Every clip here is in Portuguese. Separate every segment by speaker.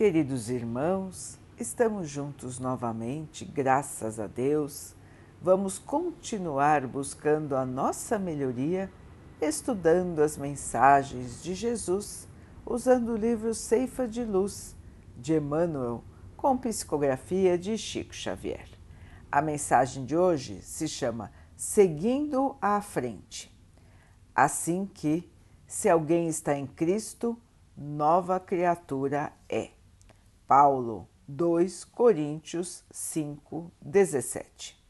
Speaker 1: Queridos irmãos, estamos juntos novamente, graças a Deus. Vamos continuar buscando a nossa melhoria, estudando as mensagens de Jesus, usando o livro Ceifa de Luz de Emmanuel, com psicografia de Chico Xavier. A mensagem de hoje se chama Seguindo à Frente. Assim que, se alguém está em Cristo, nova criatura é. Paulo 2 Coríntios 5, 17.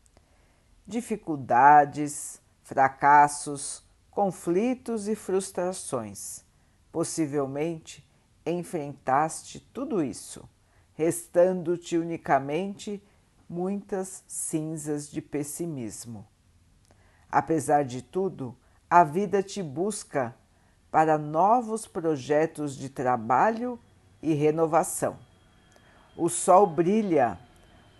Speaker 1: Dificuldades, fracassos, conflitos e frustrações. Possivelmente enfrentaste tudo isso, restando-te unicamente muitas cinzas de pessimismo. Apesar de tudo, a vida te busca para novos projetos de trabalho e renovação o sol brilha,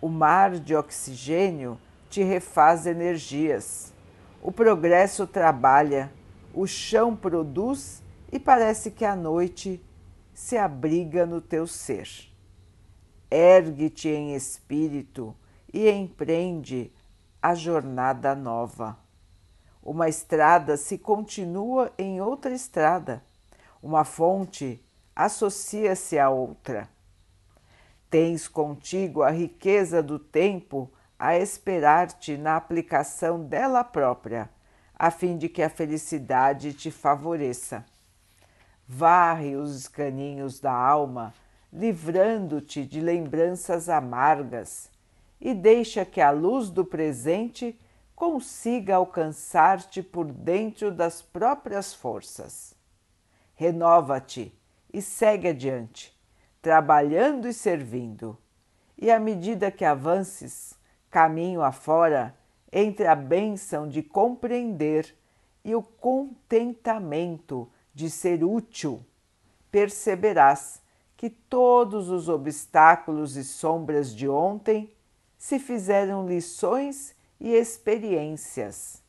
Speaker 1: o mar de oxigênio te refaz energias, o progresso trabalha, o chão produz e parece que a noite se abriga no teu ser. Ergue-te em espírito e empreende a jornada nova. Uma estrada se continua em outra estrada, uma fonte associa-se a outra Tens contigo a riqueza do tempo a esperar-te na aplicação dela própria, a fim de que a felicidade te favoreça. Varre os escaninhos da alma, livrando-te de lembranças amargas, e deixa que a luz do presente consiga alcançar-te por dentro das próprias forças. Renova-te e segue adiante trabalhando e servindo. E à medida que avances caminho afora, entre a bênção de compreender e o contentamento de ser útil, perceberás que todos os obstáculos e sombras de ontem se fizeram lições e experiências,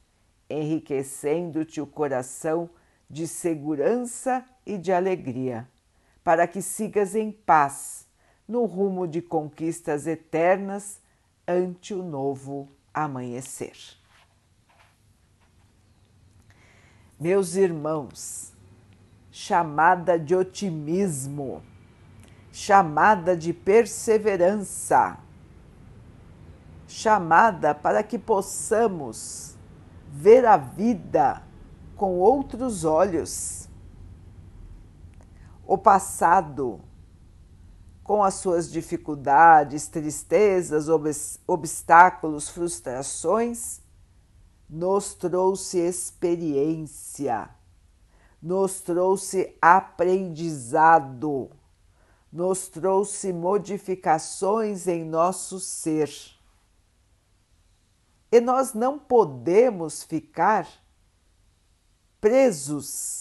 Speaker 1: enriquecendo-te o coração de segurança e de alegria para que sigas em paz no rumo de conquistas eternas ante o novo amanhecer. Meus irmãos, chamada de otimismo, chamada de perseverança, chamada para que possamos ver a vida com outros olhos o passado, com as suas dificuldades, tristezas, obstáculos, frustrações, nos trouxe experiência, nos trouxe aprendizado, nos trouxe modificações em nosso ser. E nós não podemos ficar presos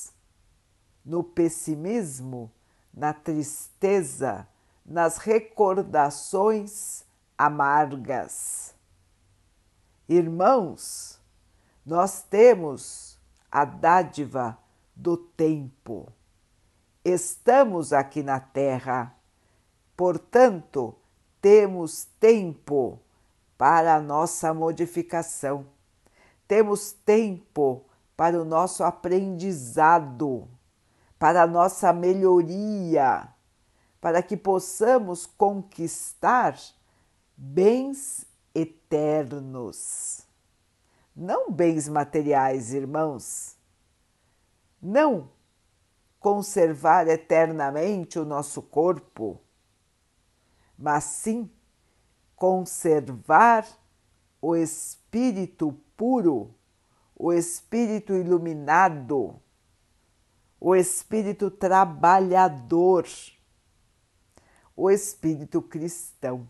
Speaker 1: no pessimismo, na tristeza, nas recordações amargas. Irmãos, nós temos a dádiva do tempo. Estamos aqui na Terra, portanto, temos tempo para a nossa modificação, temos tempo para o nosso aprendizado para nossa melhoria, para que possamos conquistar bens eternos. Não bens materiais, irmãos. Não conservar eternamente o nosso corpo, mas sim conservar o espírito puro, o espírito iluminado o espírito trabalhador, o espírito cristão.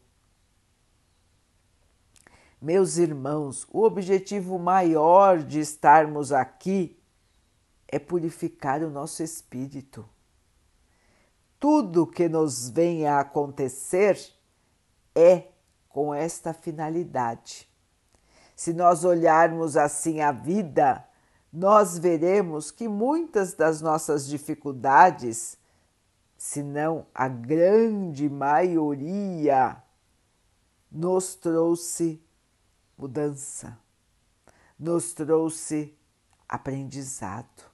Speaker 1: Meus irmãos, o objetivo maior de estarmos aqui é purificar o nosso espírito. Tudo que nos vem a acontecer é com esta finalidade. Se nós olharmos assim a vida, nós veremos que muitas das nossas dificuldades se não a grande maioria, nos trouxe mudança, nos trouxe aprendizado.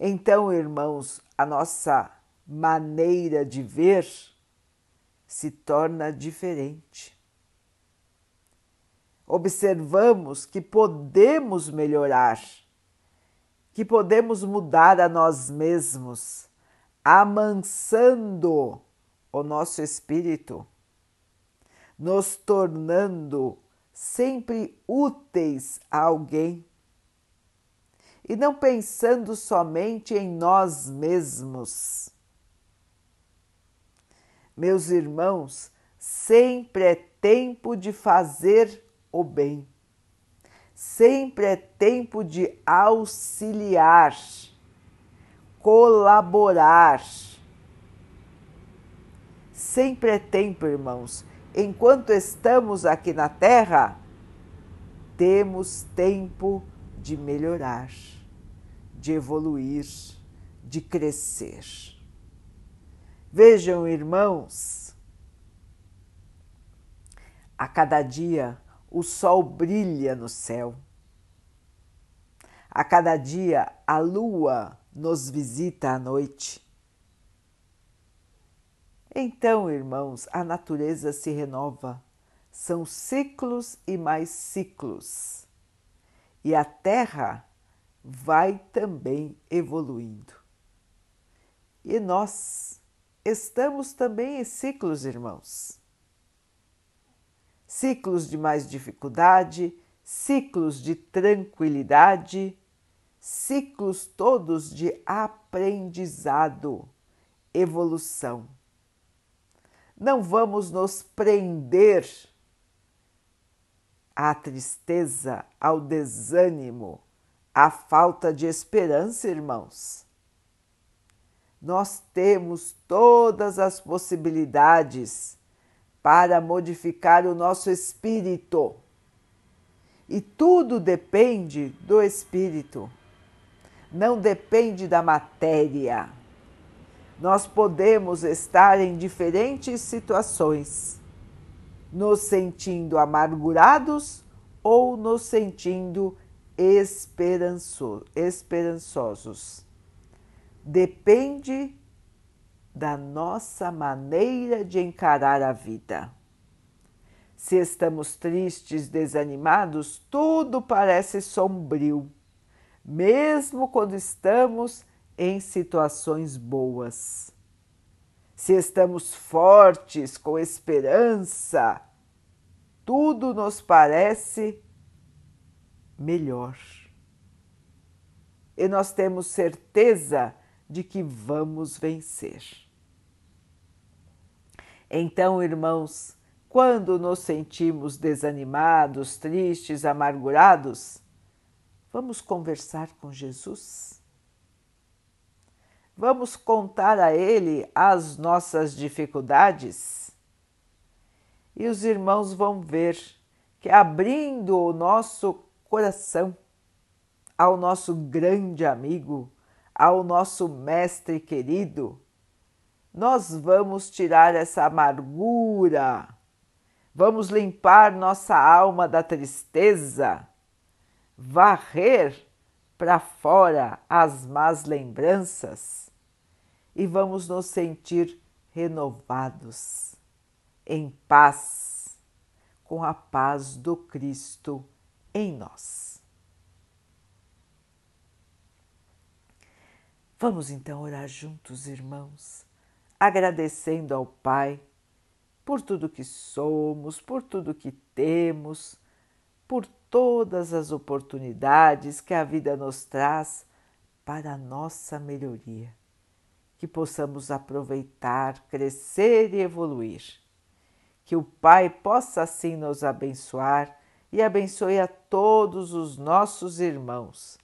Speaker 1: Então, irmãos, a nossa maneira de ver se torna diferente. Observamos que podemos melhorar, que podemos mudar a nós mesmos, amansando o nosso espírito, nos tornando sempre úteis a alguém e não pensando somente em nós mesmos. Meus irmãos, sempre é tempo de fazer o bem, sempre é tempo de auxiliar, colaborar. Sempre é tempo, irmãos. Enquanto estamos aqui na Terra, temos tempo de melhorar de evoluir, de crescer. Vejam, irmãos, a cada dia o sol brilha no céu. A cada dia a lua nos visita à noite. Então, irmãos, a natureza se renova. São ciclos e mais ciclos. E a Terra vai também evoluindo. E nós estamos também em ciclos, irmãos. Ciclos de mais dificuldade, ciclos de tranquilidade, ciclos todos de aprendizado, evolução. Não vamos nos prender à tristeza, ao desânimo, a falta de esperança, irmãos. Nós temos todas as possibilidades para modificar o nosso espírito. E tudo depende do espírito, não depende da matéria. Nós podemos estar em diferentes situações, nos sentindo amargurados ou nos sentindo esperanço, esperançosos. Depende da nossa maneira de encarar a vida. Se estamos tristes, desanimados, tudo parece sombrio, mesmo quando estamos em situações boas. Se estamos fortes, com esperança, tudo nos parece melhor. E nós temos certeza de que vamos vencer. Então, irmãos, quando nos sentimos desanimados, tristes, amargurados, vamos conversar com Jesus. Vamos contar a Ele as nossas dificuldades. E os irmãos vão ver que abrindo o nosso coração ao nosso grande amigo, ao nosso mestre querido, nós vamos tirar essa amargura, vamos limpar nossa alma da tristeza, varrer para fora as más lembranças. E vamos nos sentir renovados, em paz, com a paz do Cristo em nós. Vamos então orar juntos, irmãos, agradecendo ao Pai por tudo que somos, por tudo que temos, por todas as oportunidades que a vida nos traz para a nossa melhoria. Que possamos aproveitar, crescer e evoluir. Que o Pai possa assim nos abençoar e abençoe a todos os nossos irmãos.